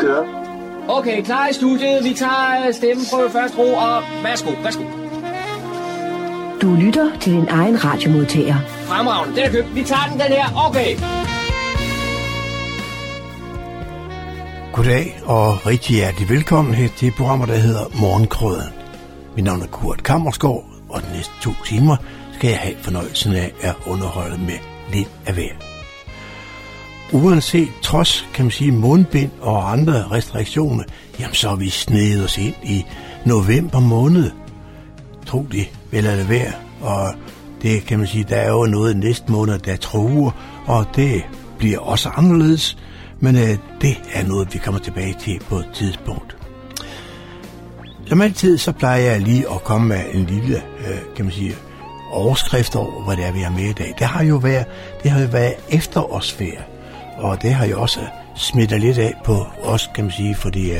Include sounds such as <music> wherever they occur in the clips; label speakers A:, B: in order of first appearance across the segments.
A: Kører.
B: Okay, klar i studiet. Vi tager øh, stemmeprøve først, ro, og værsgo, værsgo.
C: Du lytter til din egen radiomodtager.
B: Fremragende, den er købt. Vi tager den, den her. Okay.
D: Goddag og rigtig hjertelig velkommen her til programmet, der hedder Morgenkrøden. Mit navn er Kurt Kammersgaard, og de næste to timer skal jeg have fornøjelsen af at underholde med lidt af hver. Uanset trods, kan man sige, mundbind og andre restriktioner, jamen så er vi snedet os ind i november måned. Tro det, vel er det værd, og det kan man sige, der er jo noget næste måned, der truer, og det bliver også anderledes, men øh, det er noget, vi kommer tilbage til på et tidspunkt. Som altid, så plejer jeg lige at komme med en lille, øh, kan man sige, overskrift over, hvad det er, vi har med i dag. Det har jo været, det har jo været efterårsferie, og det har jo også smittet lidt af på os, kan man sige, fordi uh,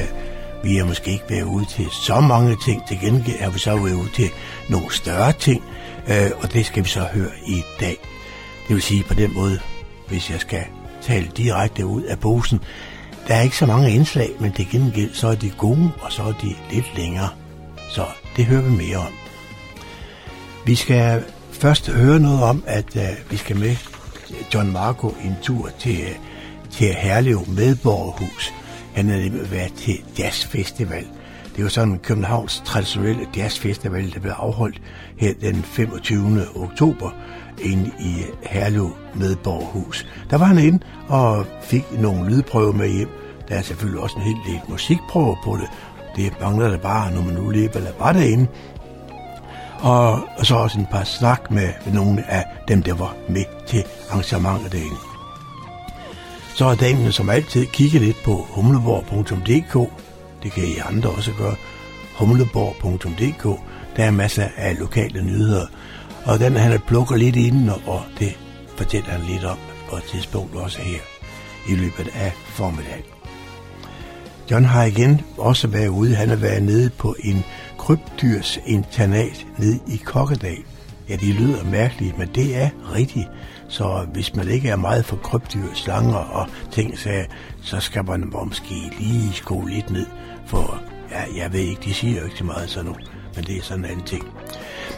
D: vi har måske ikke været ude til så mange ting. Til gengæld er vi så været ude til nogle større ting, uh, og det skal vi så høre i dag. Det vil sige på den måde, hvis jeg skal tale direkte ud af posen, der er ikke så mange indslag, men til gengæld så er de gode, og så er de lidt længere. Så det hører vi mere om. Vi skal først høre noget om, at uh, vi skal med John Marco en tur til, uh, til Herlev Medborgerhus. Han havde nemlig været til jazzfestival. Det var sådan Københavns traditionelle jazzfestival, der blev afholdt her den 25. oktober inde i Herlev Medborgerhus. Der var han inde og fik nogle lydprøver med hjem. Der er selvfølgelig også en hel del musikprøver på det. Det mangler der bare, når man nu lever eller var derinde. Og, og så også en par snak med, med nogle af dem, der var med til arrangementet derinde. Så er damene som altid kigget lidt på humleborg.dk. Det kan I andre også gøre. humleborg.dk. Der er masser af lokale nyheder. Og den han plukker lidt inden, og det fortæller han lidt om på et tidspunkt også her i løbet af formiddagen. John har igen også været ude. Han har været nede på en krybdyrs internat nede i Kokkedal. Ja, det lyder mærkeligt, men det er rigtigt. Så hvis man ikke er meget for krybdyr, slanger og ting, så, så skal man måske lige skole lidt ned. For ja, jeg ved ikke, de siger jo ikke så meget sådan nu, men det er sådan en anden ting.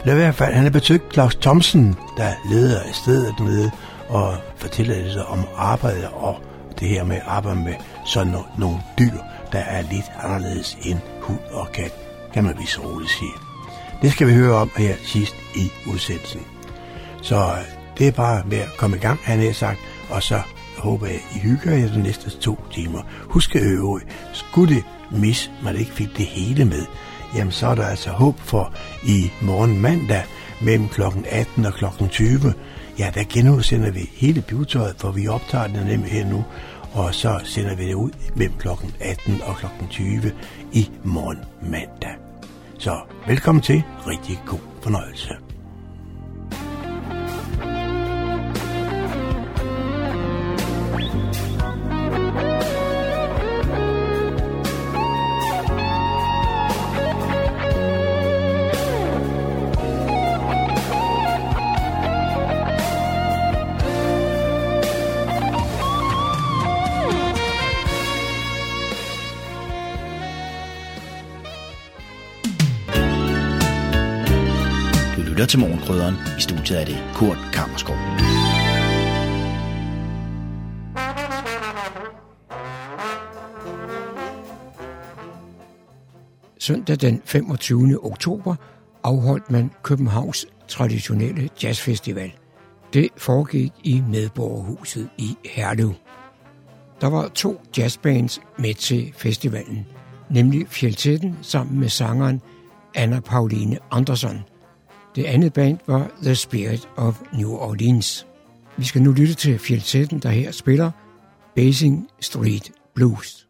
D: Men i hvert fald, han har besøgt Claus Thomsen, der leder af stedet nede, og fortæller lidt om arbejde og det her med at arbejde med sådan nogle dyr, der er lidt anderledes end hund og kat, kan man vist roligt sige. Det skal vi høre om her sidst i udsendelsen. Så det er bare med at komme i gang, han har sagt, og så håber jeg, I hygger jer de næste to timer. Husk at øve, skulle det mis, man ikke fik det hele med, jamen så er der altså håb for i morgen mandag mellem kl. 18 og kl. 20. Ja, der genudsender vi hele bivetøjet, for vi optager det nemlig her nu, og så sender vi det ud mellem kl. 18 og kl. 20 i morgen mandag. Så velkommen til. Rigtig god fornøjelse.
E: Lytter til Morgenkrydderen. I studiet er det Kurt Kammerskov.
F: Søndag den 25. oktober afholdt man Københavns traditionelle jazzfestival. Det foregik i Medborgerhuset i Herlev. Der var to jazzbands med til festivalen, nemlig Fjeltetten sammen med sangeren Anna Pauline Andersson – det andet band var The Spirit of New Orleans. Vi skal nu lytte til Fjeldsætten, der her spiller Basing Street Blues.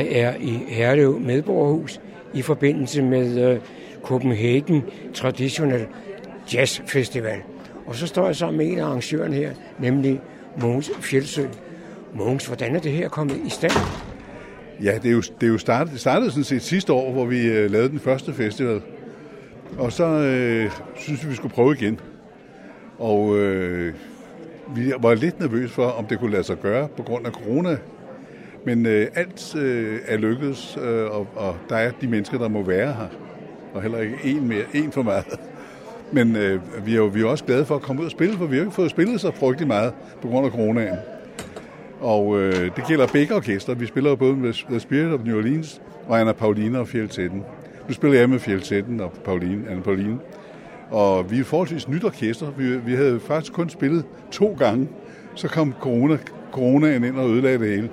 F: Jeg er i Herlev Medborgerhus i forbindelse med øh, Copenhagen Traditional Jazz Festival. Og så står jeg sammen med en af arrangørerne her, nemlig Mogens Fjeldsø. Mogens, hvordan er det her kommet i stand?
A: Ja, det er jo, det er jo startet, det startede sådan set sidste år, hvor vi øh, lavede den første festival. Og så øh, synes vi, vi skulle prøve igen. Og øh, vi var lidt nervøse for, om det kunne lade sig gøre på grund af corona. Men øh, alt øh, er lykkedes, øh, og, og der er de mennesker, der må være her. Og heller ikke en mere, en for meget. Men øh, vi, er jo, vi er også glade for at komme ud og spille, for vi har ikke fået spillet så frygtelig meget på grund af coronaen. Og øh, det gælder begge orkester. Vi spiller jo både med The Spirit of New Orleans og Anna Pauline og Fjeldsætten. Nu spiller jeg med Fjeldsætten og Pauline, Anna Pauline. Og vi er forholdsvis nyt orkester. Vi, vi havde faktisk kun spillet to gange. Så kom corona, coronaen ind og ødelagde det hele.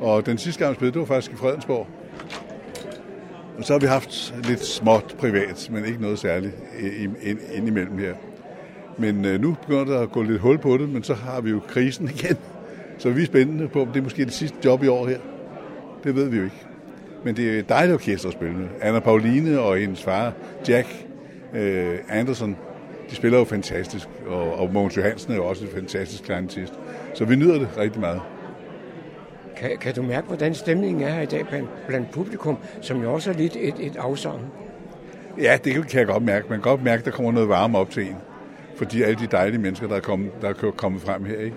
A: Og den sidste gang, vi spillede, det var faktisk i Fredensborg. Og så har vi haft lidt småt privat, men ikke noget særligt indimellem her. Men øh, nu begynder der at gå lidt hul på det, men så har vi jo krisen <laughs> igen. Så vi er spændende på, om det er måske det sidste job i år her. Det ved vi jo ikke. Men det er et dejligt orkester at spille med. Anna Pauline og hendes far, Jack øh, Anderson, de spiller jo fantastisk. Og, og Mogens Johansen er jo også en fantastisk kleinetist. Så vi nyder det rigtig meget.
F: Kan, kan du mærke, hvordan stemningen er her i dag blandt, blandt publikum, som jo også er lidt et, et afsavn?
A: Ja, det kan jeg godt mærke. Man kan godt mærke, at der kommer noget varme op til en. Fordi alle de dejlige mennesker, der er kommet, der er kommet frem her. Ikke?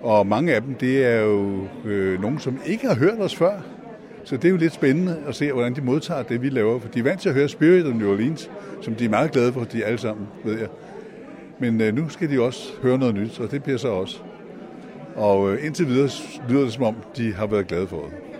A: Og mange af dem, det er jo øh, nogen, som ikke har hørt os før. Så det er jo lidt spændende at se, hvordan de modtager det, vi laver. For de er vant til at høre Spirit of New Orleans, som de er meget glade for, de alle sammen, ved jeg. Men øh, nu skal de også høre noget nyt, og det bliver så også. Og øh, indtil videre lyder det som om, de har været glade for det.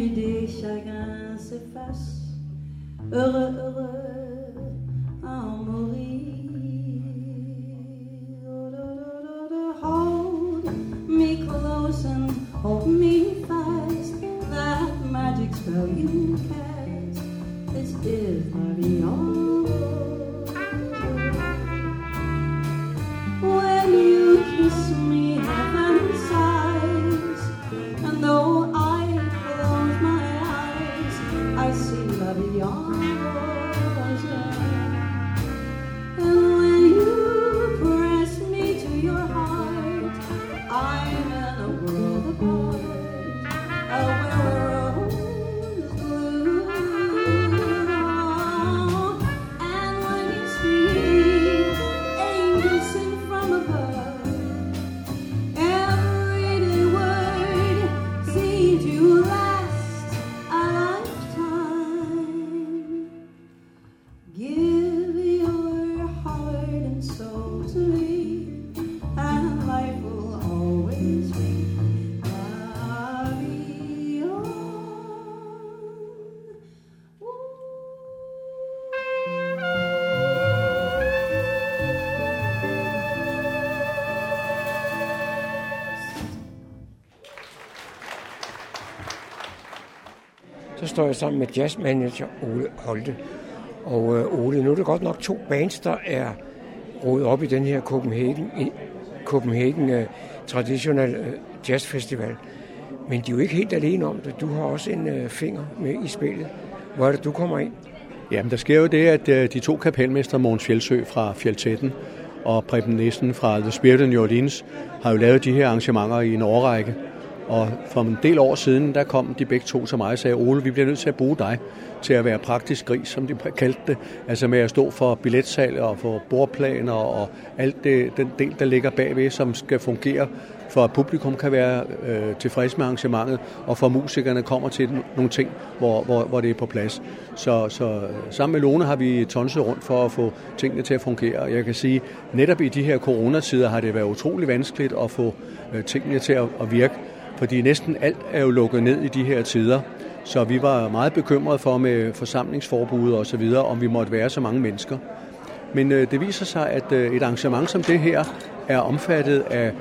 G: every
H: day. Står jeg sammen med jazzmanager Ole Holte. Og øh, Ole, nu er det godt nok to bands, der er rodet op i den her Copenhagen, i Copenhagen uh, Traditional uh, Jazz Festival. Men de er jo ikke helt alene om det. Du har også en uh, finger med i spillet. Hvor er det, du kommer ind?
I: Jamen, der sker jo det, at øh, de to kapelmester, Mogens Fjeldsø fra Fjeldtætten og Preben Nissen fra The Spirit of New Orleans, har jo lavet de her arrangementer i en årrække. Og for en del år siden, der kom de begge to til mig og sagde, Ole, vi bliver nødt til at bruge dig til at være praktisk gris, som de <laughs> kaldte det. Altså med at stå for billetsalg og for bordplaner og alt det, den del, der ligger bagved, som skal fungere for at publikum kan være øh, tilfreds med arrangementet, og for musikerne kommer til nogle ting, hvor, hvor, hvor det er på plads. Så, så øh, sammen med Lone har vi tonset rundt for at få tingene til at fungere. Jeg kan sige, netop i de her coronatider har det været utrolig vanskeligt at få øh, tingene til at, at virke, fordi næsten alt er jo lukket ned i de her tider. Så vi var meget bekymrede for med forsamlingsforbud og så videre, om vi måtte være så mange mennesker. Men øh, det viser sig, at øh, et arrangement som det her er omfattet af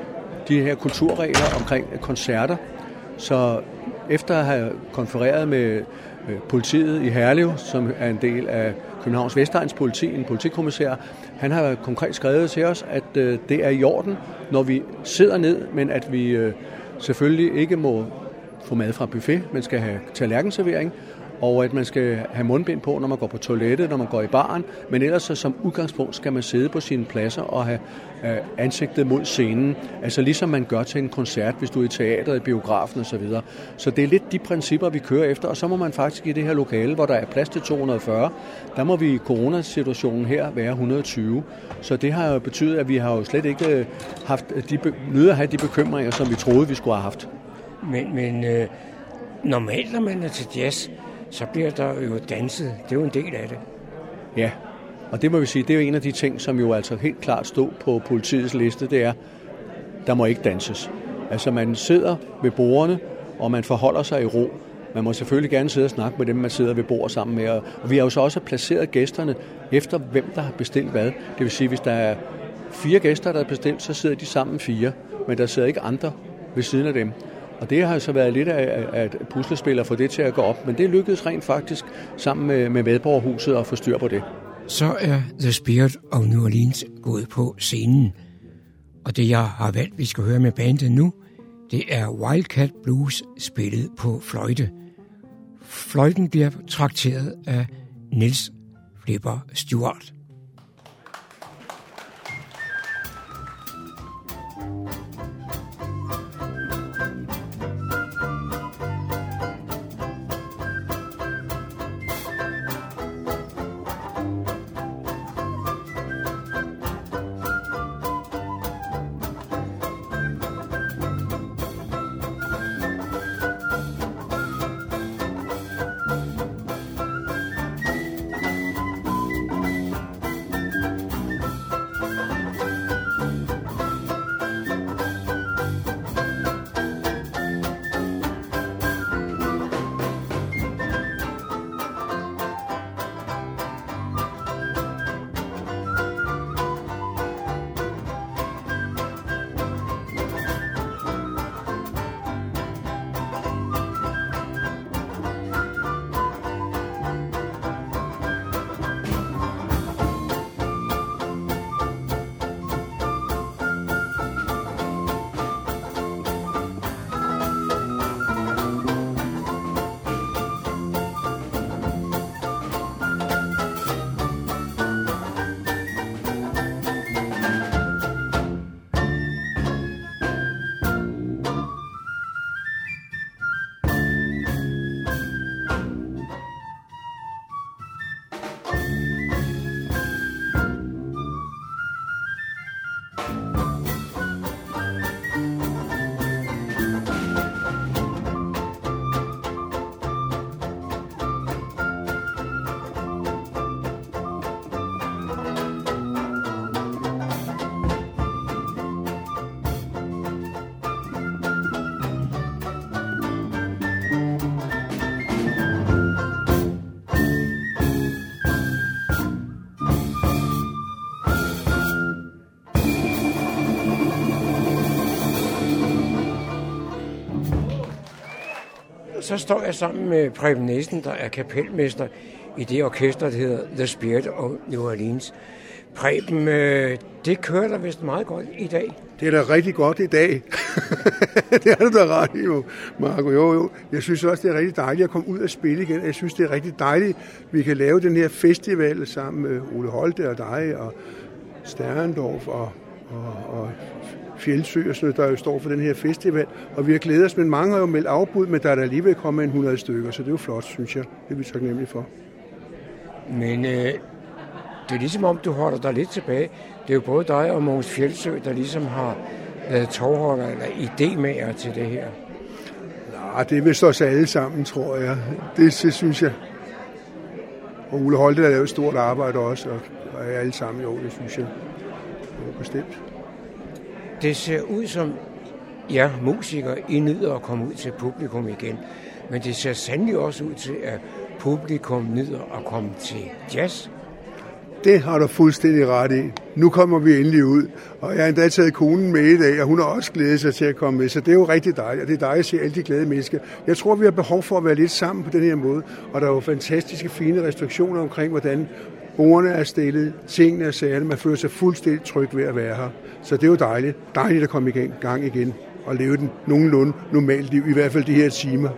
I: de her kulturregler omkring koncerter. Så efter at have konfereret med øh, politiet i Herlev, som er en del af Københavns Vestegns politi, en politikommissær, han har konkret skrevet til os, at øh, det er i orden, når vi sidder ned, men at vi øh, selvfølgelig ikke må få mad fra buffet, man skal have tallerkenservering, og at man skal have mundbind på, når man går på toilettet, når man går i baren, men ellers så som udgangspunkt skal man sidde på sine pladser og have øh, ansigtet mod scenen, altså ligesom man gør til en koncert, hvis du er i teateret, i biografen osv. Så, så det er lidt de principper, vi kører efter, og så må man faktisk i det her lokale, hvor der er plads til 240, der må vi i coronasituationen her være 120. Så det har jo betydet, at vi har jo slet ikke øh, haft de, nødt at have de bekymringer, som vi troede, vi skulle have haft.
H: Men, men øh, normalt, når man er til jazz, så bliver der jo danset. Det er jo en del af det.
I: Ja, og det må vi sige, det er jo en af de ting, som jo altså helt klart stod på politiets liste, det er, der må ikke danses. Altså man sidder ved bordene, og man forholder sig i ro. Man må selvfølgelig gerne sidde og snakke med dem, man sidder ved bord sammen med. Og vi har jo så også placeret gæsterne efter, hvem der har bestilt hvad. Det vil sige, hvis der er fire gæster, der har bestilt, så sidder de sammen fire. Men der sidder ikke andre ved siden af dem. Og det har så været lidt af, af et puslespil at få det til at gå op, men det lykkedes rent faktisk sammen med, med medborgerhuset at få styr på det.
H: Så er The Spirit of New Orleans gået på scenen. Og det jeg har valgt, vi skal høre med bandet nu, det er Wildcat Blues spillet på fløjte. Fløjten bliver trakteret af Nils Flipper Stewart.
F: Så står jeg sammen med Preben Nielsen, der er kapelmester i det orkester, der hedder The Spirit of New Orleans. Preben, øh, det kører der vist meget godt i dag.
J: Det er da rigtig godt i dag. <laughs> det er det da ret jo, Marco. Jo, jo. Jeg synes også, det er rigtig dejligt at komme ud og spille igen. Jeg synes, det er rigtig dejligt, at vi kan lave den her festival sammen med Ole Holte og dig og Sterndorf og, og, og Fjeldsø og sådan noget, der jo står for den her festival. Og vi har glædet os, men mange har jo meldt afbud, men der er der alligevel kommet en 100 stykker, så det er jo flot, synes jeg. Det er vi taknemmelige for.
F: Men øh, det er ligesom om, du holder dig lidt tilbage. Det er jo både dig og Mogens Fjeldsø, der ligesom har været tovholder eller idémager til det her.
J: Nej, det er vist os alle sammen, tror jeg. Det, det synes jeg. Og Ole Holte har lavet et stort arbejde også, og, og alle sammen jo, det synes jeg. Det er bestemt.
F: Det ser ud som, ja, musikere, I nyder at komme ud til publikum igen. Men det ser sandelig også ud til, at publikum nyder at komme til jazz.
J: Det har du fuldstændig ret i. Nu kommer vi endelig ud, og jeg har endda taget konen med i dag, og hun har også glædet sig til at komme med, så det er jo rigtig dejligt, og det er dejligt at se alle de glade mennesker. Jeg tror, vi har behov for at være lidt sammen på den her måde, og der er jo fantastiske fine restriktioner omkring, hvordan ordene er stillet, tingene er særlige, man føler sig fuldstændig tryg ved at være her. Så det er jo dejligt, dejligt at komme i gang igen og leve den nogenlunde normalt liv, i hvert fald de her timer.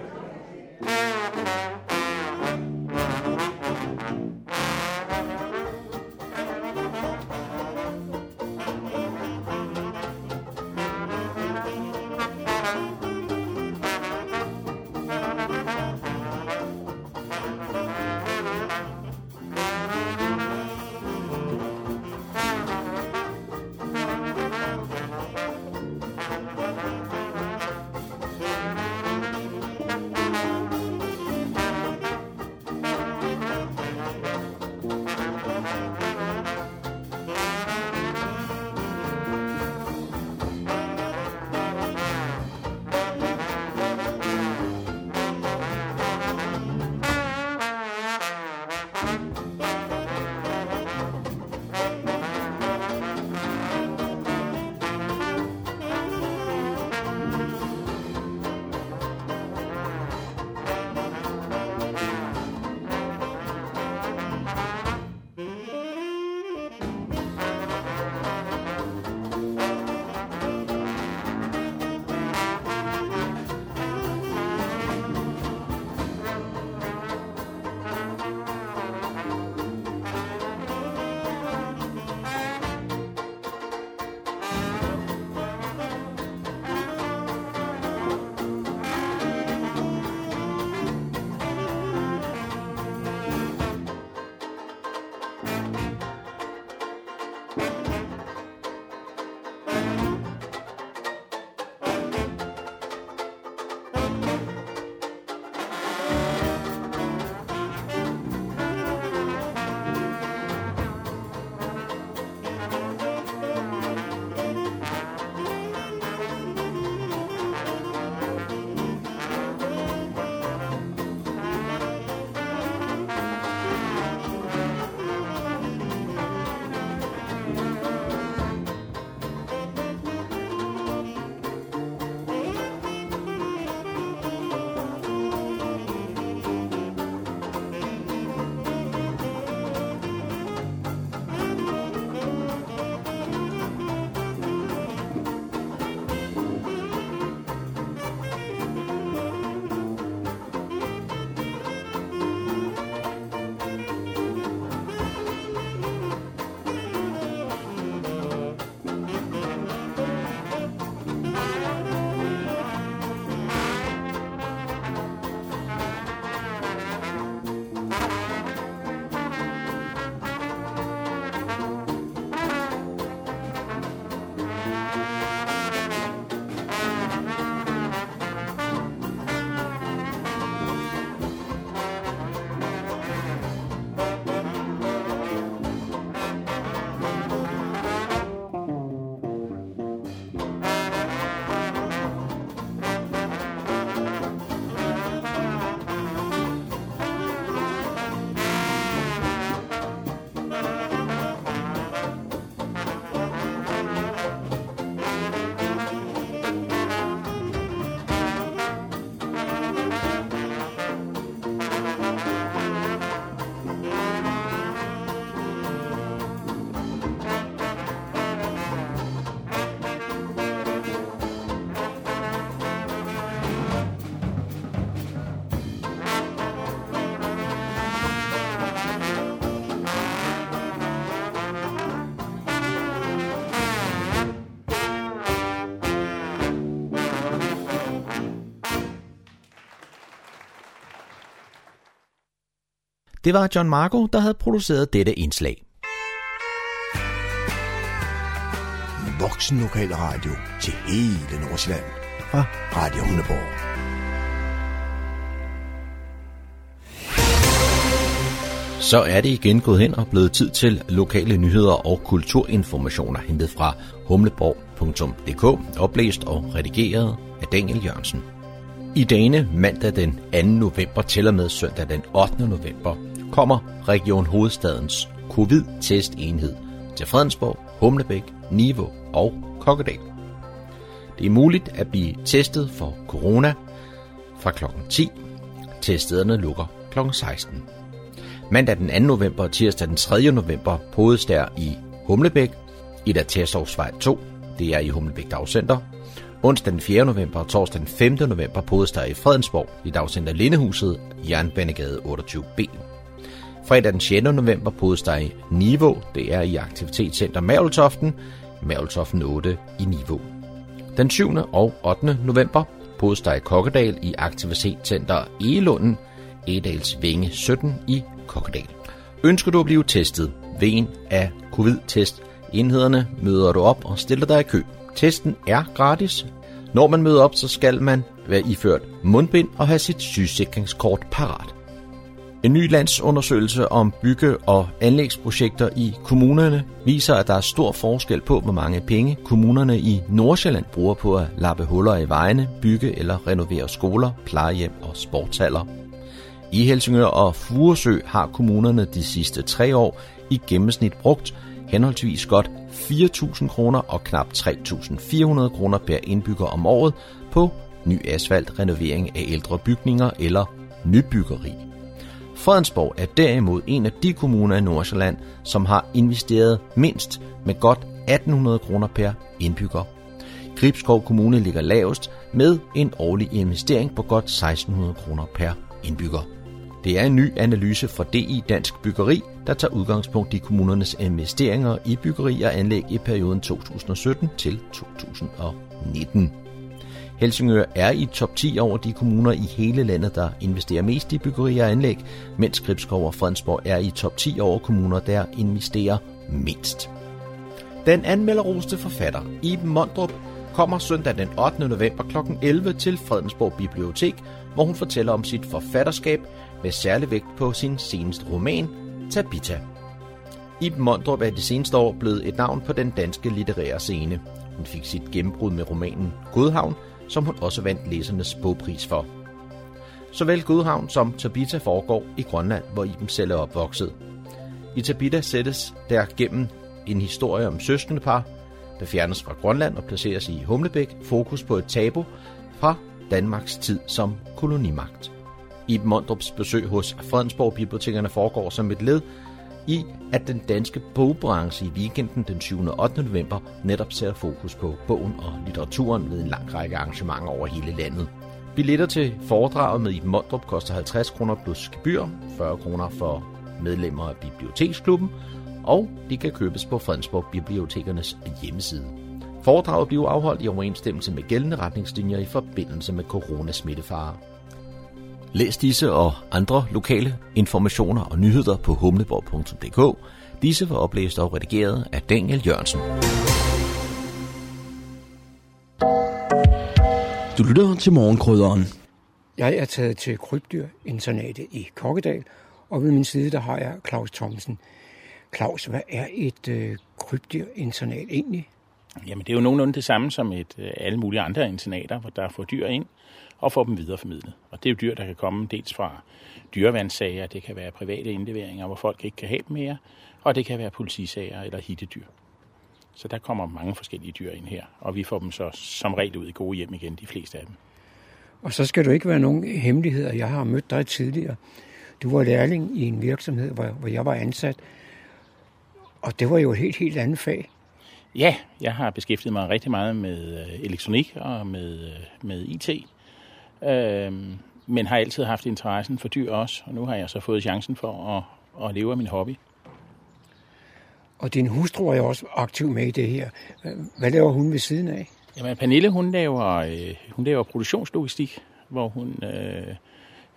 K: Det var John Marco, der havde produceret dette indslag.
D: Voksen Lokal Radio til hele Nordsjælland fra Radio Hundeborg.
K: Så er det igen gået hen og blevet tid til lokale nyheder og kulturinformationer hentet fra humleborg.dk, oplæst og redigeret af Daniel Jørgensen. I dagene mandag den 2. november til og med søndag den 8. november kommer Region Hovedstadens covid-testenhed til Fredensborg, Humlebæk, Niveau og Kokkedal. Det er muligt at blive testet for corona fra kl. 10. Teststederne lukker kl. 16. Mandag den 2. november og tirsdag den 3. november podes der i Humlebæk, i der Tersovsvej 2, det er i Humlebæk Dagcenter. Onsdag den 4. november og torsdag den 5. november podes der i Fredensborg, i Dagcenter Lindehuset, Jernbanegade 28B. Fredag den 6. november podes der i Niveau, det er i Aktivitetscenter Mavltoften, Mavltoften 8 i Niveau. Den 7. og 8. november podes der i Kokkedal i Aktivitetscenter Egelunden, Edals Vinge 17 i Kokkedal. Ønsker du at blive testet ved en af covid-test enhederne, møder du op og stiller dig i kø. Testen er gratis. Når man møder op, så skal man være iført mundbind og have sit sygesikringskort parat. En ny landsundersøgelse om bygge- og anlægsprojekter i kommunerne viser, at der er stor forskel på, hvor mange penge kommunerne i Nordsjælland bruger på at lappe huller i vejene, bygge eller renovere skoler, plejehjem og sportshaller. I Helsingør og Furesø har kommunerne de sidste tre år i gennemsnit brugt henholdsvis godt 4.000 kroner og knap 3.400 kroner per indbygger om året på ny asfalt, renovering af ældre bygninger eller nybyggeri. Fredensborg er derimod en af de kommuner i Nordsjælland, som har investeret mindst med godt 1800 kroner per indbygger. Gribskov Kommune ligger lavest med en årlig investering på godt 1600 kroner per indbygger. Det er en ny analyse fra DI Dansk Byggeri, der tager udgangspunkt i kommunernes investeringer i byggeri og anlæg i perioden 2017 til 2019. Helsingør er i top 10 over de kommuner i hele landet, der investerer mest i byggeri og anlæg, mens Gribskov og Fredensborg er i top 10 over kommuner, der investerer mindst. Den anmelderroste forfatter Iben Mondrup kommer søndag den 8. november kl. 11 til Fredensborg Bibliotek, hvor hun fortæller om sit forfatterskab med særlig vægt på sin seneste roman, Tabita. Iben Mondrup er det seneste år blevet et navn på den danske litterære scene. Hun fik sit gennembrud med romanen Godhavn, som hun også vandt læsernes bogpris for. Såvel Godhavn som Tabita foregår i Grønland, hvor Iben selv er opvokset. I Tabita sættes der gennem en historie om søskendepar, der fjernes fra Grønland og placeres i Humlebæk, fokus på et tabu fra Danmarks tid som kolonimagt. Iben Mondrups besøg hos Fredensborg Bibliotekerne foregår som et led i, at den danske bogbranche i weekenden den 7. og 8. november netop sætter fokus på bogen og litteraturen ved en lang række arrangementer over hele landet. Billetter til foredraget med Iben Mondrup koster 50 kroner plus gebyr, 40 kroner for medlemmer af Biblioteksklubben, og de kan købes på Fredensborg Bibliotekernes hjemmeside. Foredraget bliver afholdt i overensstemmelse med gældende retningslinjer i forbindelse med coronasmittefare. Læs disse og andre lokale informationer og nyheder på humleborg.dk. Disse var oplæst og redigeret af Daniel Jørgensen.
L: Du lytter til morgenkrydderen.
F: Jeg er taget til krybdyrinternatet i Kokkedal, og ved min side der har jeg Claus Thomsen. Claus, hvad er et øh, krybdyrinternat egentlig?
M: Jamen, det er jo nogenlunde det samme som et øh, alle mulige andre internater, hvor der får dyr ind og får dem videreformidlet. Og det er jo dyr, der kan komme dels fra dyrevandsager, det kan være private indleveringer, hvor folk ikke kan have dem mere, og det kan være politisager eller hittedyr. Så der kommer mange forskellige dyr ind her, og vi får dem så som regel ud i gode hjem igen, de fleste af dem.
F: Og så skal du ikke være nogen hemmeligheder. Jeg har mødt dig tidligere. Du var lærling i en virksomhed, hvor, hvor jeg var ansat. Og det var jo et helt, helt andet fag.
M: Ja, jeg har beskæftiget mig rigtig meget med øh, elektronik og med, øh, med IT. Øhm, men har altid haft interessen for dyr også, og nu har jeg så fået chancen for at, at leve af min hobby.
F: Og din hustru er jo også aktiv med i det her. Hvad laver hun ved siden af?
M: Jamen, Pernille, hun laver, øh, hun laver produktionslogistik, hvor hun øh,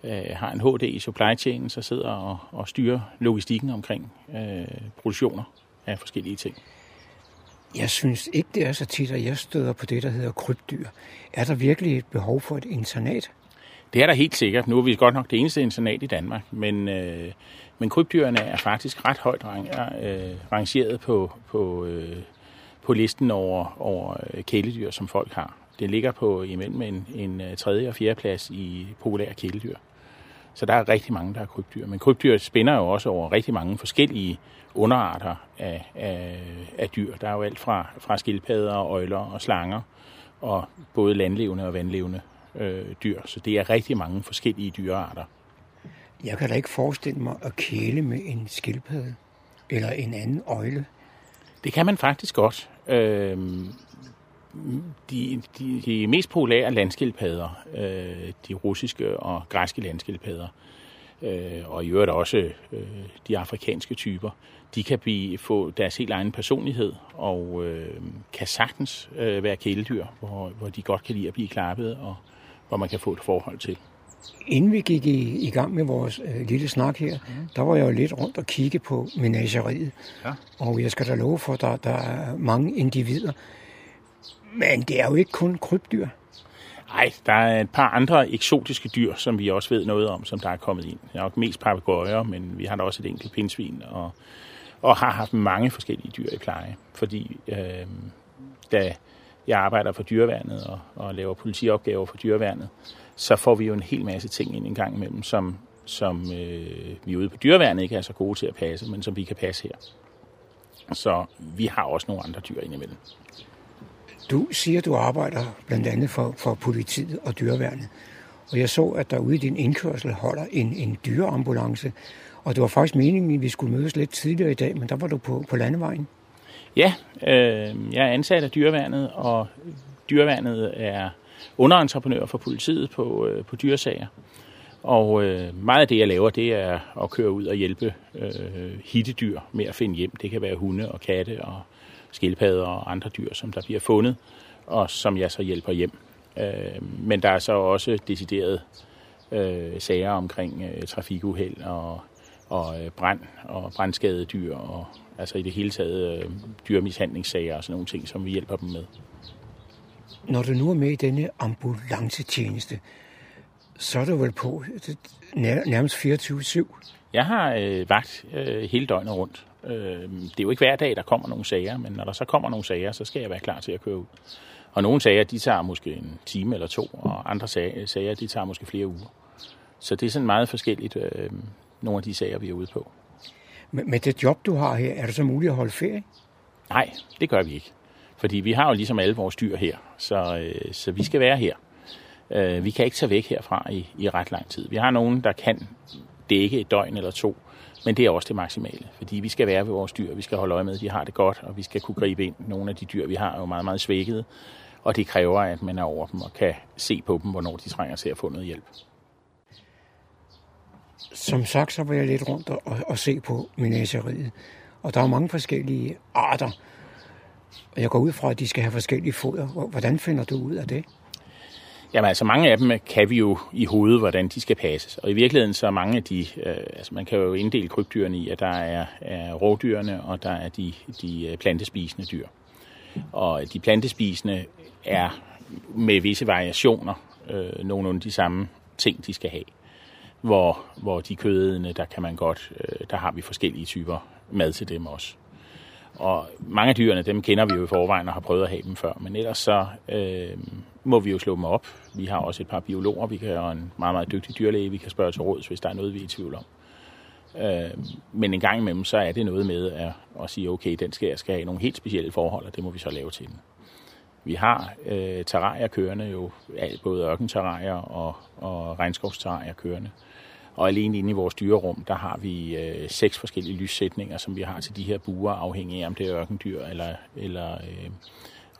M: øh, har en HD i supply chain, så sidder og, og styrer logistikken omkring øh, produktioner af forskellige ting.
F: Jeg synes ikke, det er så tit, at jeg støder på det, der hedder krybdyr. Er der virkelig et behov for et internat?
M: Det er der helt sikkert. Nu er vi godt nok det eneste internat i Danmark, men, øh, men krybdyrene er faktisk ret højt rang, øh, rangeret på, på, øh, på listen over, over øh, kæledyr, som folk har. Det ligger på imellem en, en øh, tredje og fjerde plads i populære kæledyr. Så der er rigtig mange, der er krybdyr. Men krybdyr spænder jo også over rigtig mange forskellige underarter af, af, af dyr. Der er jo alt fra, fra skildpadder, øjler og slanger, og både landlevende og vandlevende øh, dyr. Så det er rigtig mange forskellige dyrearter.
F: Jeg kan da ikke forestille mig at kæle med en skildpadde eller en anden øjle.
M: Det kan man faktisk godt. Øh, de, de, de mest populære landskildpadder, øh, de russiske og græske landskildpadder, øh, og i øvrigt også øh, de afrikanske typer, de kan blive, få deres helt egen personlighed og øh, kan sagtens øh, være kæledyr, hvor, hvor de godt kan lide at blive klappet og hvor man kan få et forhold til.
F: Inden vi gik i, i gang med vores øh, lille snak her, mm. der var jeg jo lidt rundt og kigge på menageriet. Ja. Og jeg skal da love for, at der, der er mange individer. Men det er jo ikke kun krybdyr.
M: Nej, der er et par andre eksotiske dyr, som vi også ved noget om, som der er kommet ind. Det er nok mest papegøjer, men vi har da også et enkelt pindsvin, og, og har haft mange forskellige dyr i pleje. Fordi øh, da jeg arbejder for dyreværnet og, og laver politiopgaver for dyreværnet, så får vi jo en hel masse ting ind en gang imellem, som, som øh, vi ude på dyreværnet ikke er så gode til at passe, men som vi kan passe her. Så vi har også nogle andre dyr indimellem.
F: Du siger, du arbejder blandt andet for, for politiet og dyreværnet. Og jeg så, at der ude i din indkørsel holder en, en dyreambulance. Og det var faktisk meningen, at vi skulle mødes lidt tidligere i dag, men der var du på, på landevejen.
M: Ja, øh, jeg er ansat af dyreværnet, og dyreværnet er underentreprenør for politiet på, øh, på dyresager. Og øh, meget af det, jeg laver, det er at køre ud og hjælpe øh, hittedyr med at finde hjem. Det kan være hunde og katte og skildpadder og andre dyr, som der bliver fundet, og som jeg så hjælper hjem. Øh, men der er så også decideret øh, sager omkring øh, trafikuheld og, og øh, brand og brandskadede dyr, og altså i det hele taget øh, dyrmishandlingssager og sådan nogle ting, som vi hjælper dem med.
F: Når du nu er med i denne ambulancetjeneste, så er du vel på nærmest 24-7?
M: Jeg har øh, vagt øh, hele døgnet rundt. Øh, det er jo ikke hver dag, der kommer nogle sager, men når der så kommer nogle sager, så skal jeg være klar til at køre ud. Og nogle sager, de tager måske en time eller to, og andre sager, de tager måske flere uger. Så det er sådan meget forskelligt, øh, nogle af de sager, vi er ude på.
F: Men med det job, du har her, er det så muligt at holde ferie?
M: Nej, det gør vi ikke. Fordi vi har jo ligesom alle vores dyr her, så, øh, så vi skal være her. Øh, vi kan ikke tage væk herfra i, i ret lang tid. Vi har nogen, der kan dække et døgn eller to, men det er også det maksimale, fordi vi skal være ved vores dyr, vi skal holde øje med, at de har det godt, og vi skal kunne gribe ind. Nogle af de dyr, vi har, er jo meget, meget svækkede, og det kræver, at man er over dem og kan se på dem, hvornår de trænger til at få noget hjælp.
F: Som sagt, så var jeg lidt rundt og, og se på menageriet, og der er mange forskellige arter, og jeg går ud fra, at de skal have forskellige foder. Hvordan finder du ud af det?
M: Jamen altså mange af dem øh, kan vi jo i hovedet, hvordan de skal passes. Og i virkeligheden så mange af de, øh, altså man kan jo inddele krybdyrene i, at der er, er rådyrene, og der er de, de øh, plantespisende dyr. Og de plantespisende er med visse variationer øh, nogenlunde de samme ting, de skal have. Hvor, hvor de kødædende, der kan man godt, øh, der har vi forskellige typer mad til dem også. Og mange af dyrene, dem kender vi jo i forvejen og har prøvet at have dem før, men ellers så øh, må vi jo slå dem op. Vi har også et par biologer, vi kan, og en meget, meget dygtig dyrlæge, vi kan spørge til råds, hvis der er noget, vi er i tvivl om. Øh, men en gang imellem, så er det noget med at, at sige, okay, den skal, skal have nogle helt specielle forhold, og det må vi så lave til den. Vi har øh, terrarier kørende jo, både ørkenterrarier og, og regnskovsterrarier kørende. Og alene inde i vores dyrerum, der har vi øh, seks forskellige lyssætninger, som vi har til de her buer, afhængig af om det er ørkendyr eller, eller øh,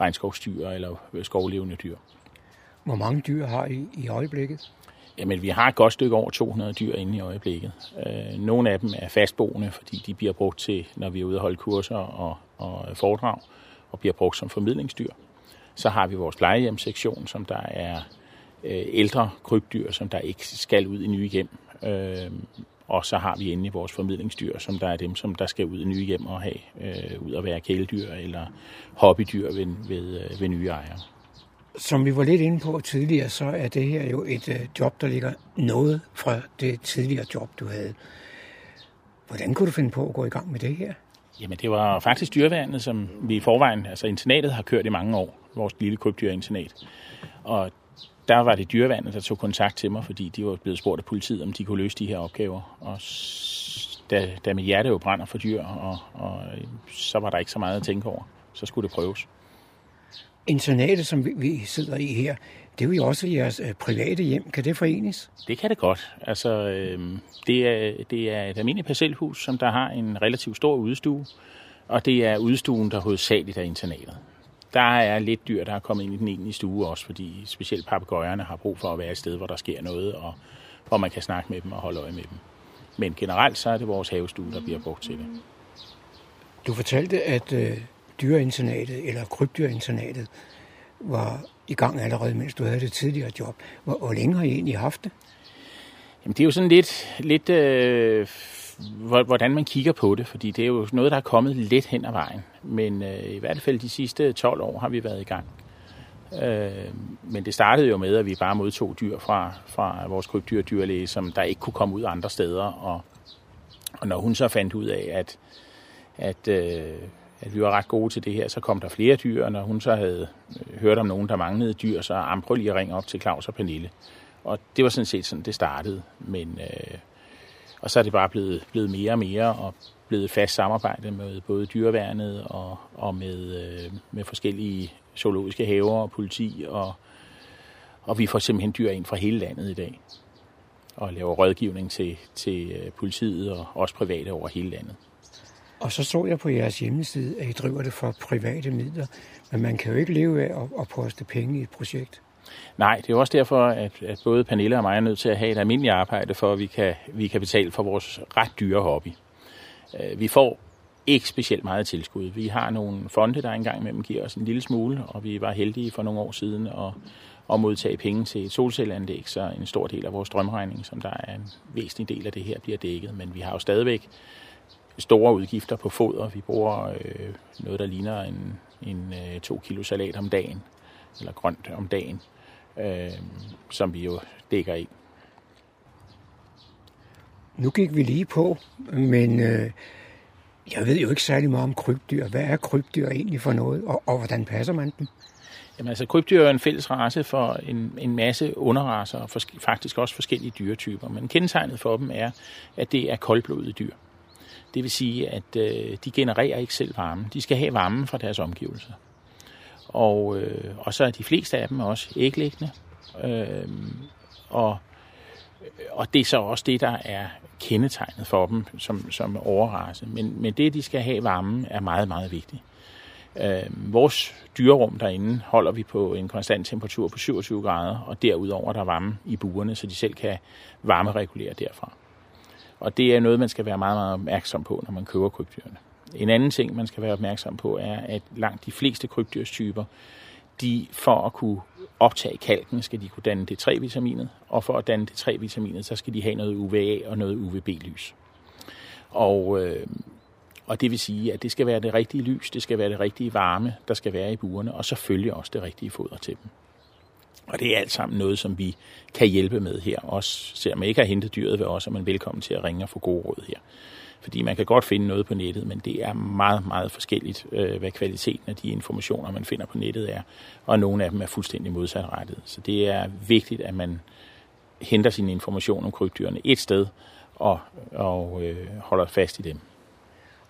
M: regnskovsdyr eller skovlevende dyr.
F: Hvor mange dyr har I i øjeblikket?
M: Jamen, vi har et godt stykke over 200 dyr inde i øjeblikket. Øh, nogle af dem er fastboende, fordi de bliver brugt til, når vi er ude og holde kurser og, og foredrag, og bliver brugt som formidlingsdyr. Så har vi vores plejehjemssektion, som der er øh, ældre krybdyr, som der ikke skal ud i nye hjem. Øh, og så har vi endelig vores formidlingsdyr, som der er dem, som der skal ud i nye hjem og have øh, ud at være kæledyr eller hobbydyr ved, ved, øh, ved nye ejere.
F: Som vi var lidt inde på tidligere, så er det her jo et øh, job, der ligger noget fra det tidligere job, du havde. Hvordan kunne du finde på at gå i gang med det her?
M: Jamen, det var faktisk dyreværnet, som vi i forvejen, altså internatet har kørt i mange år, vores lille krybdyrinternat. Og der var det dyreværnet, der tog kontakt til mig, fordi de var blevet spurgt af politiet, om de kunne løse de her opgaver. Og da, da mit hjerte jo brænder for dyr, og, og øh, så var der ikke så meget at tænke over. Så skulle det prøves.
F: Internatet, som vi, vi sidder i her, det er jo også jeres øh, private hjem. Kan det forenes?
M: Det kan det godt. Altså, øh, det, er, det er et almindeligt parcelhus, som der har en relativt stor udstue, og det er udstuen, der hovedsageligt er internatet. Der er lidt dyr, der er kommet ind i den egentlige stue også, fordi specielt papegøjerne har brug for at være et sted, hvor der sker noget, og hvor man kan snakke med dem og holde øje med dem. Men generelt så er det vores havestue, der bliver brugt til det.
F: Du fortalte, at øh, dyreinternatet, eller krybdyrinternatet, var i gang allerede, mens du havde det tidligere job. Hvor, hvor længe har I egentlig haft det?
M: Jamen, det er jo sådan lidt, lidt øh, hvordan man kigger på det, fordi det er jo noget, der er kommet lidt hen ad vejen. Men øh, i hvert fald de sidste 12 år har vi været i gang. Øh, men det startede jo med, at vi bare modtog dyr fra, fra vores krybdyr som der ikke kunne komme ud andre steder. Og, og når hun så fandt ud af, at, at, øh, at vi var ret gode til det her, så kom der flere dyr, og når hun så havde øh, hørt om nogen, der manglede dyr, så amprøv lige at ringe op til Claus og Pernille. Og det var sådan set sådan, det startede. Men, øh, og så er det bare blevet, blevet mere og mere, og blevet fast samarbejde med både dyreværnet og, og med, øh, med forskellige zoologiske haver og politi, og, og vi får simpelthen dyr ind fra hele landet i dag, og laver rådgivning til, til øh, politiet og også private over hele landet.
F: Og så så jeg på jeres hjemmeside, at I driver det for private midler, men man kan jo ikke leve af at, at poste penge i et projekt.
M: Nej, det er også derfor, at, at både Pernille og mig er nødt til at have et almindeligt arbejde, for at vi kan, vi kan betale for vores ret dyre hobby. Øh, vi får ikke specielt meget tilskud. Vi har nogle fonde, der engang imellem giver os en lille smule, og vi var heldige for nogle år siden at, at modtage penge til et solcelleanlæg, så en stor del af vores strømregning, som der er en væsentlig del af det her, bliver dækket. Men vi har jo stadigvæk store udgifter på foder. Vi bruger øh, noget, der ligner en, en øh, to kilo salat om dagen, eller grønt om dagen, øh, som vi jo dækker i.
F: Nu gik vi lige på, men øh, jeg ved jo ikke særlig meget om krybdyr. Hvad er krybdyr egentlig for noget, og, og hvordan passer man dem?
M: Jamen altså, krybdyr er en fælles race for en, en masse underraser, og for, faktisk også forskellige dyretyper. Men kendetegnet for dem er, at det er koldblodede dyr. Det vil sige, at øh, de genererer ikke selv varme. De skal have varme fra deres omgivelser. Og, øh, og så er de fleste af dem også æglæggende. Øh, og, og det er så også det, der er kendetegnet for dem som, som overrasse. Men, men det, de skal have varme, er meget, meget vigtigt. Øh, vores dyrerum derinde holder vi på en konstant temperatur på 27 grader, og derudover der er varme i buerne, så de selv kan varmeregulere derfra. Og det er noget, man skal være meget, meget opmærksom på, når man køber krybdyrene. En anden ting, man skal være opmærksom på, er, at langt de fleste krybdyrstyper, de for at kunne optage kalken, skal de kunne danne D3-vitaminet, og for at danne D3-vitaminet, så skal de have noget UVA og noget UVB-lys. Og, øh, og det vil sige, at det skal være det rigtige lys, det skal være det rigtige varme, der skal være i burene, og selvfølgelig også det rigtige foder til dem. Og det er alt sammen noget, som vi kan hjælpe med her. Også selvom man ikke har hentet dyret ved os, er man velkommen til at ringe og få gode råd her. Fordi man kan godt finde noget på nettet, men det er meget, meget forskelligt, øh, hvad kvaliteten af de informationer, man finder på nettet er. Og nogle af dem er fuldstændig modsatrettet. Så det er vigtigt, at man henter sin information om krybdyrene et sted og, og øh, holder fast i dem.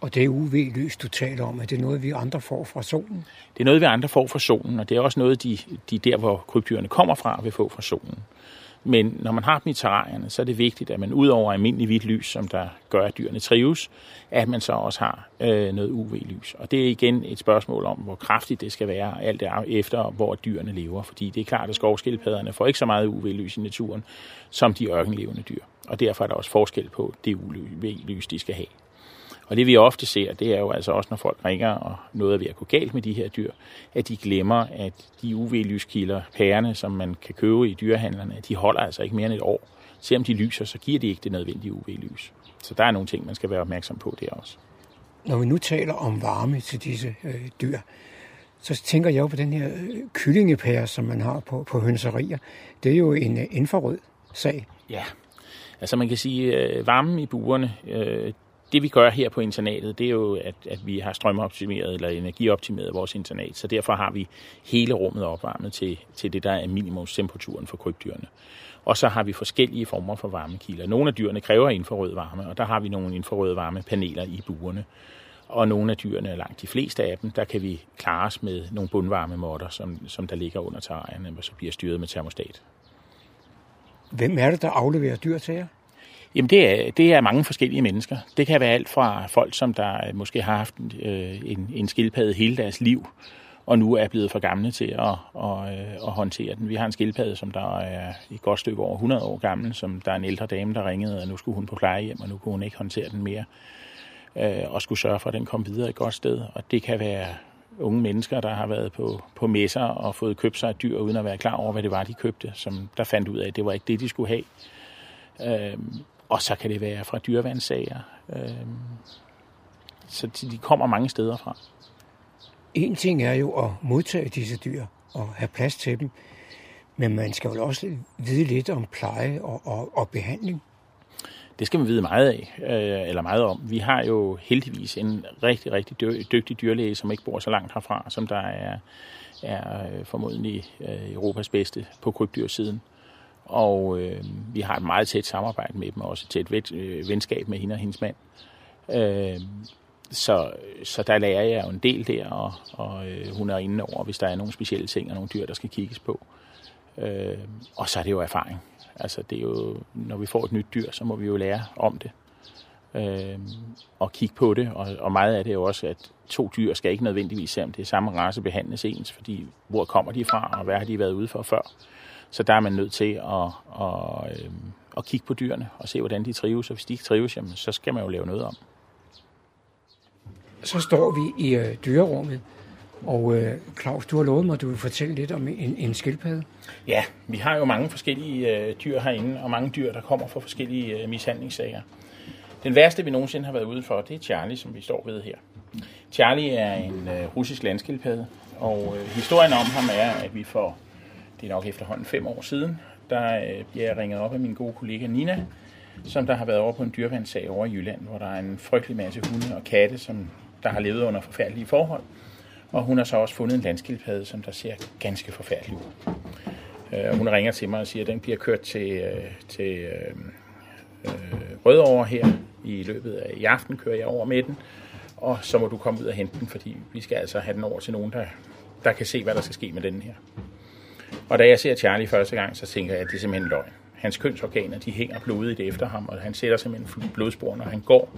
F: Og det UV-lys, du taler om, er det noget, vi andre får fra solen?
M: Det er noget, vi andre får fra solen, og det er også noget, de, de der, hvor krybdyrene kommer fra, vil få fra solen. Men når man har dem i terrarierne, så er det vigtigt, at man ud over almindelig hvidt lys, som der gør, at dyrene trives, at man så også har øh, noget UV-lys. Og det er igen et spørgsmål om, hvor kraftigt det skal være, alt efter, hvor dyrene lever. Fordi det er klart, at skovskildpadderne får ikke så meget UV-lys i naturen, som de ørkenlevende dyr. Og derfor er der også forskel på det UV-lys, de skal have. Og det vi ofte ser, det er jo altså også, når folk ringer, og noget er ved at gå galt med de her dyr, at de glemmer, at de UV-lyskilder, pærerne, som man kan købe i dyrehandlerne, de holder altså ikke mere end et år. Selvom de lyser, så giver de ikke det nødvendige UV-lys. Så der er nogle ting, man skal være opmærksom på der også.
F: Når vi nu taler om varme til disse øh, dyr, så tænker jeg jo på den her øh, kyllingepære, som man har på, på hønserier. Det er jo en øh, infrarød sag.
M: Ja, altså man kan sige, øh, varmen i buerne, det vi gør her på internatet, det er jo, at, at vi har strømoptimeret eller energioptimeret vores internat, så derfor har vi hele rummet opvarmet til, til det, der er minimumstemperaturen for krybdyrene. Og så har vi forskellige former for varmekilder. Nogle af dyrene kræver infrarød varme, og der har vi nogle infrarøde varmepaneler i buerne. Og nogle af dyrene, langt de fleste af dem, der kan vi klare os med nogle bundvarmemotter, som, som der ligger under terrarierne, og så bliver styret med termostat.
F: Hvem er det, der afleverer dyr til jer?
M: Jamen det er, det er mange forskellige mennesker. Det kan være alt fra folk, som der øh, måske har haft øh, en, en skildpadde hele deres liv, og nu er blevet for gamle til at, at, øh, at håndtere den. Vi har en skildpadde, som der er et godt stykke over 100 år gammel, som der er en ældre dame, der ringede, og nu skulle hun på plejehjem, og nu kunne hun ikke håndtere den mere, øh, og skulle sørge for, at den kom videre et godt sted. Og det kan være unge mennesker, der har været på, på messer og fået købt sig et dyr, uden at være klar over, hvad det var, de købte, som der fandt ud af, at det var ikke det, de skulle have. Øh, og så kan det være fra dyreværnssager. Øh, så de kommer mange steder fra.
F: En ting er jo at modtage disse dyr og have plads til dem, men man skal jo også vide lidt om pleje og, og, og behandling.
M: Det skal man vide meget af, øh, eller meget om. Vi har jo heldigvis en rigtig, rigtig dygtig dyrlæge, som ikke bor så langt herfra, som der er, er øh, formodentlig øh, Europas bedste på krybdyrsiden. Og øh, vi har et meget tæt samarbejde med dem, og også et tæt øh, venskab med hende og hendes mand. Øh, så, så der lærer jeg jo en del der, og, og øh, hun er inde over, hvis der er nogle specielle ting og nogle dyr, der skal kigges på. Øh, og så er det jo erfaring. Altså det er jo, når vi får et nyt dyr, så må vi jo lære om det. Øh, og kigge på det, og, og meget af det er jo også, at to dyr skal ikke nødvendigvis, selvom det er samme race, behandles ens, fordi hvor kommer de fra, og hvad har de været ude for før. Så der er man nødt til at, at, øh, at kigge på dyrene og se, hvordan de trives, og hvis de ikke trives, jamen, så skal man jo lave noget om
F: så står vi i øh, dyrerummet, og øh, Claus, du har lovet mig, at du vil fortælle lidt om en, en skildpadde.
M: Ja, vi har jo mange forskellige øh, dyr herinde, og mange dyr, der kommer fra forskellige øh, mishandlingssager. Den værste, vi nogensinde har været ude for, det er Charlie, som vi står ved her. Charlie er en øh, russisk landskildpadde, og øh, historien om ham er, at vi for, det er nok efterhånden fem år siden, der øh, bliver jeg ringet op af min gode kollega Nina, som der har været over på en dyrevandssag over i Jylland, hvor der er en frygtelig masse hunde og katte, som der har levet under forfærdelige forhold. Og hun har så også fundet en landskildpadde, som der ser ganske forfærdelig ud. Uh, hun ringer til mig og siger, at den bliver kørt til, øh, til øh, øh, Rødovre her i løbet af i aften, kører jeg over med den. Og så må du komme ud og hente den, fordi vi skal altså have den over til nogen, der, der kan se, hvad der skal ske med den her. Og da jeg ser Charlie første gang, så tænker jeg, at det er simpelthen løgn hans kønsorganer, de hænger blodigt efter ham, og han sætter simpelthen blodspor, når han går.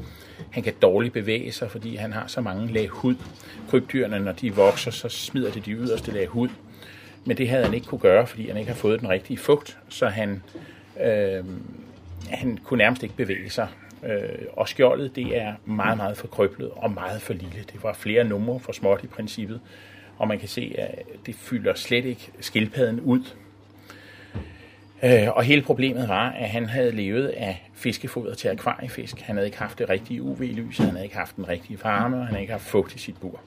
M: Han kan dårligt bevæge sig, fordi han har så mange lag hud. Krybdyrene, når de vokser, så smider de de yderste lag hud. Men det havde han ikke kunne gøre, fordi han ikke har fået den rigtige fugt, så han, øh, han kunne nærmest ikke bevæge sig. Øh, og skjoldet, det er meget, meget for krøblet og meget for lille. Det var flere numre for småt i princippet, og man kan se, at det fylder slet ikke skildpadden ud. Øh, og hele problemet var, at han havde levet af fiskefoder til akvariefisk. Han havde ikke haft det rigtige UV-lys, han havde ikke haft den rigtige varme, og han havde ikke haft fugt i sit bur.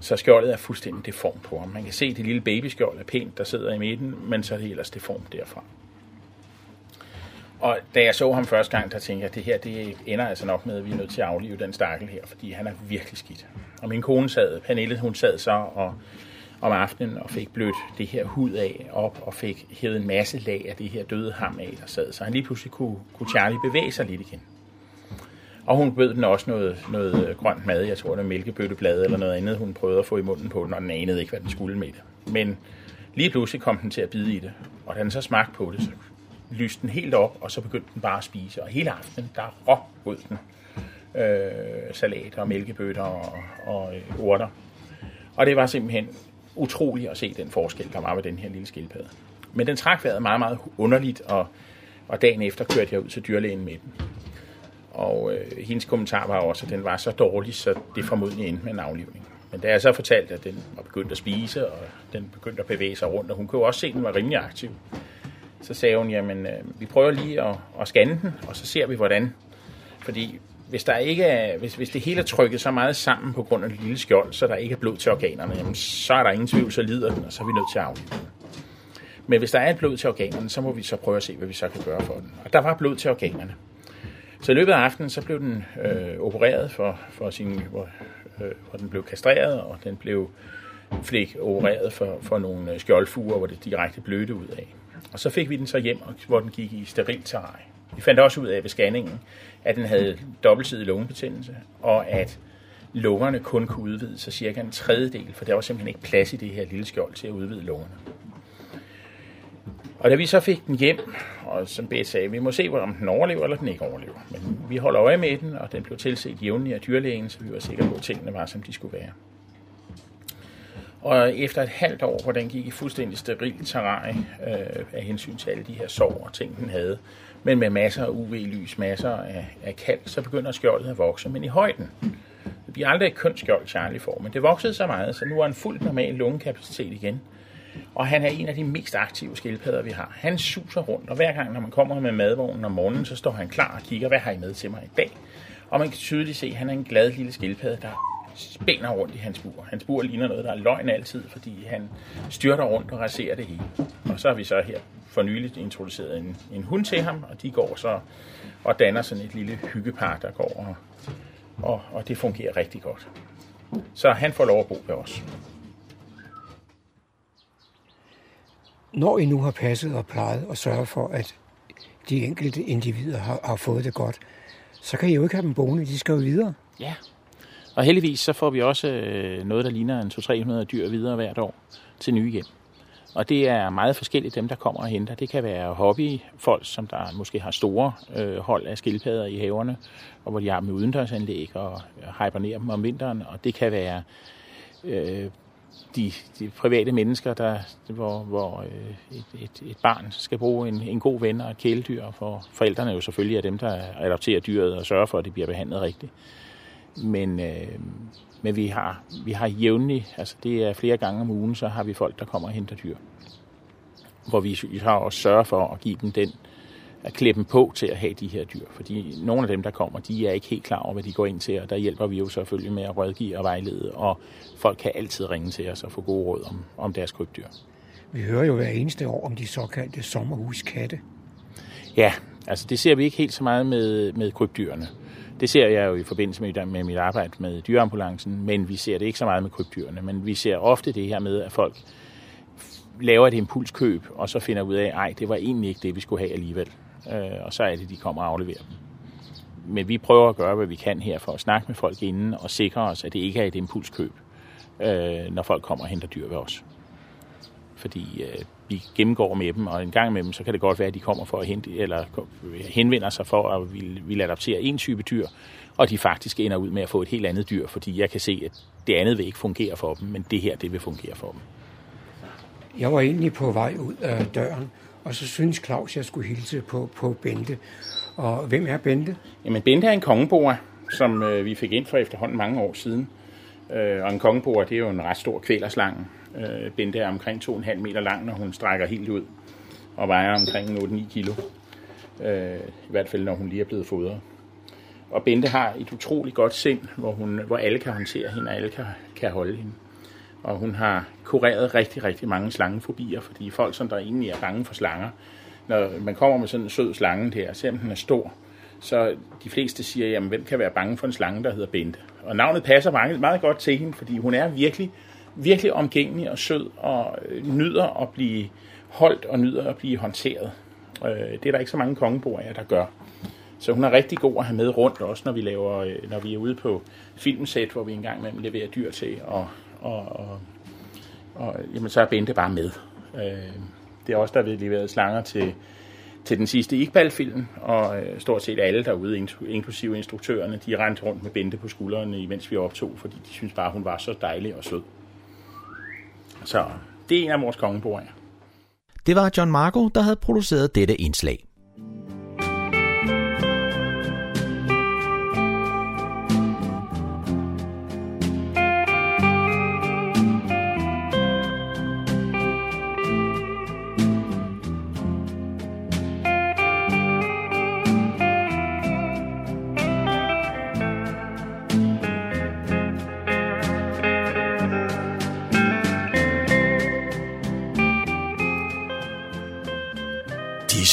M: Så skjoldet er fuldstændig deformt på ham. Man kan se, at det lille babyskjold er pænt, der sidder i midten, men så er det ellers deformt derfra. Og da jeg så ham første gang, der tænkte jeg, at det her det ender altså nok med, at vi er nødt til at aflive den stakkel her, fordi han er virkelig skidt. Og min kone sad, Pernille, hun sad så og om aftenen og fik blødt det her hud af op og fik hævet en masse lag af det her døde ham af, der sad. Så han lige pludselig kunne, kunne Charlie bevæge sig lidt igen. Og hun bød den også noget, noget grønt mad. Jeg tror, det var mælkebøtteblad eller noget andet, hun prøvede at få i munden på den, og den anede ikke, hvad den skulle med det. Men lige pludselig kom den til at bide i det. Og da den så smagte på det, så lyste den helt op, og så begyndte den bare at spise. Og hele aftenen, der råbrød den øh, salat og mælkebøtter og, og øh, urter. Og det var simpelthen utroligt at se den forskel, der var med den her lille skildpadde. Men den trak vejret meget, meget underligt, og, og dagen efter kørte jeg ud til dyrlægen med den. Og øh, hendes kommentar var også, at den var så dårlig, så det formodentlig endte med en aflivning. Men da jeg så fortalte, at den var begyndt at spise, og den begyndte at bevæge sig rundt, og hun kunne også se, at den var rimelig aktiv, så sagde hun, jamen øh, vi prøver lige at, at scanne den, og så ser vi hvordan. Fordi hvis, der ikke er, hvis, hvis det hele er trykket så meget sammen på grund af det lille skjold, så der ikke er blod til organerne, jamen, så er der ingen tvivl, så lider den, og så er vi nødt til at aflive den. Men hvis der er et blod til organerne, så må vi så prøve at se, hvad vi så kan gøre for den. Og der var blod til organerne. Så i løbet af aftenen, så blev den øh, opereret for, for sin, hvor, øh, hvor den blev kastreret, og den blev flik opereret for, for nogle øh, skjoldfuger, hvor det direkte blødte ud af. Og så fik vi den så hjem, hvor den gik i sterilt terræn. Vi fandt også ud af ved scanningen, at den havde dobbeltsidig lungebetændelse, og at lungerne kun kunne udvide sig cirka en tredjedel, for der var simpelthen ikke plads i det her lille skjold til at udvide lungerne. Og da vi så fik den hjem, og som Beth sagde, vi må se, om den overlever eller den ikke overlever. Men vi holder øje med den, og den blev tilset jævnligt af dyrlægen, så vi var sikre på, at tingene var, som de skulle være. Og efter et halvt år, hvor den gik i fuldstændig steril terræn øh, af hensyn til alle de her sår og ting, den havde, men med masser af UV-lys, masser af, af kald, så begynder skjoldet at vokse, men i højden. Det bliver aldrig et kønsskjold, Charlie får, men det voksede så meget, så nu er han fuldt normal lungekapacitet igen. Og han er en af de mest aktive skildpadder, vi har. Han suser rundt, og hver gang, når man kommer med madvognen om morgenen, så står han klar og kigger, hvad har I med til mig i dag? Og man kan tydeligt se, at han er en glad lille skildpadde, der spænder rundt i hans bur. Hans bur ligner noget, der er løgn altid, fordi han styrter rundt og raserer det hele. Og så har vi så her for nyligt introduceret en, en hund til ham, og de går så og danner sådan et lille hyggepar, der går, og, og, og det fungerer rigtig godt. Så han får lov at bo ved os.
F: Når I nu har passet og plejet og sørget for, at de enkelte individer har, har fået det godt, så kan I jo ikke have dem boende, de skal jo videre.
M: Ja, og heldigvis så får vi også øh, noget, der ligner en 200-300 dyr videre hvert år til nye hjem. Og det er meget forskelligt, dem der kommer og henter. Det kan være hobbyfolk, som der måske har store øh, hold af skildpadder i haverne, og hvor de har dem udendørsanlæg og øh, hibernerer dem om vinteren. Og det kan være øh, de, de private mennesker, der, hvor, hvor øh, et, et, et barn skal bruge en, en god ven og et kæledyr, for forældrene jo selvfølgelig er dem, der adopterer dyret og sørger for, at det bliver behandlet rigtigt. Men, øh, men vi har, vi har jævnligt, altså det er flere gange om ugen, så har vi folk, der kommer og henter dyr. Hvor vi, vi har også sørget for at give dem den, at klæde dem på til at have de her dyr. Fordi nogle af dem, der kommer, de er ikke helt klar over, hvad de går ind til, og der hjælper vi jo selvfølgelig med at rådgive og vejlede, og folk kan altid ringe til os og få gode råd om, om deres krybdyr.
F: Vi hører jo hver eneste år om de såkaldte sommerhuskatte.
M: Ja, altså det ser vi ikke helt så meget med, med krybdyrene. Det ser jeg jo i forbindelse med, med mit arbejde med dyreambulancen, men vi ser det ikke så meget med krybdyrene. Men vi ser ofte det her med, at folk laver et impulskøb, og så finder ud af, at det var egentlig ikke det, vi skulle have alligevel. Øh, og så er det, de kommer og afleverer dem. Men vi prøver at gøre, hvad vi kan her for at snakke med folk inden og sikre os, at det ikke er et impulskøb, øh, når folk kommer og henter dyr ved os. Fordi øh, vi gennemgår med dem, og en gang med dem, så kan det godt være, at de kommer for at hente, eller henvender sig for at ville, ville adoptere en type dyr, og de faktisk ender ud med at få et helt andet dyr, fordi jeg kan se, at det andet vil ikke fungere for dem, men det her, det vil fungere for dem.
F: Jeg var egentlig på vej ud af døren, og så synes Claus, jeg skulle hilse på, på Bente. Og hvem er Bente?
M: Jamen, Bente er en kongeboer, som øh, vi fik ind for efterhånden mange år siden. Øh, og en kongeboer, det er jo en ret stor kvælerslange. Øh, Bente er omkring 2,5 meter lang, når hun strækker helt ud, og vejer omkring 8-9 kilo. Øh, I hvert fald, når hun lige er blevet fodret. Og Bente har et utroligt godt sind, hvor, hun, hvor alle kan håndtere hende, og alle kan, kan holde hende. Og hun har kureret rigtig, rigtig mange slangefobier, fordi folk, som der egentlig er bange for slanger, når man kommer med sådan en sød slange der, selvom den er stor, så de fleste siger, jamen hvem kan være bange for en slange, der hedder Bente? Og navnet passer meget, meget godt til hende, fordi hun er virkelig, virkelig omgængelig og sød, og øh, nyder at blive holdt og nyder at blive håndteret. Øh, det er der ikke så mange kongeboer der gør. Så hun er rigtig god at have med rundt også, når vi, laver, øh, når vi er ude på filmsæt, hvor vi engang imellem leverer dyr til, og, og, og, og jamen, så er Bente bare med. Det er også der vi leveret slanger til, til den sidste Iqbal-film, og øh, stort set alle derude, inklusive instruktørerne, de rendte rundt med Bente på skuldrene, imens vi optog, fordi de synes bare, hun var så dejlig og sød. Så det er en af vores kongebord.
K: Det var John Marco, der havde produceret dette indslag.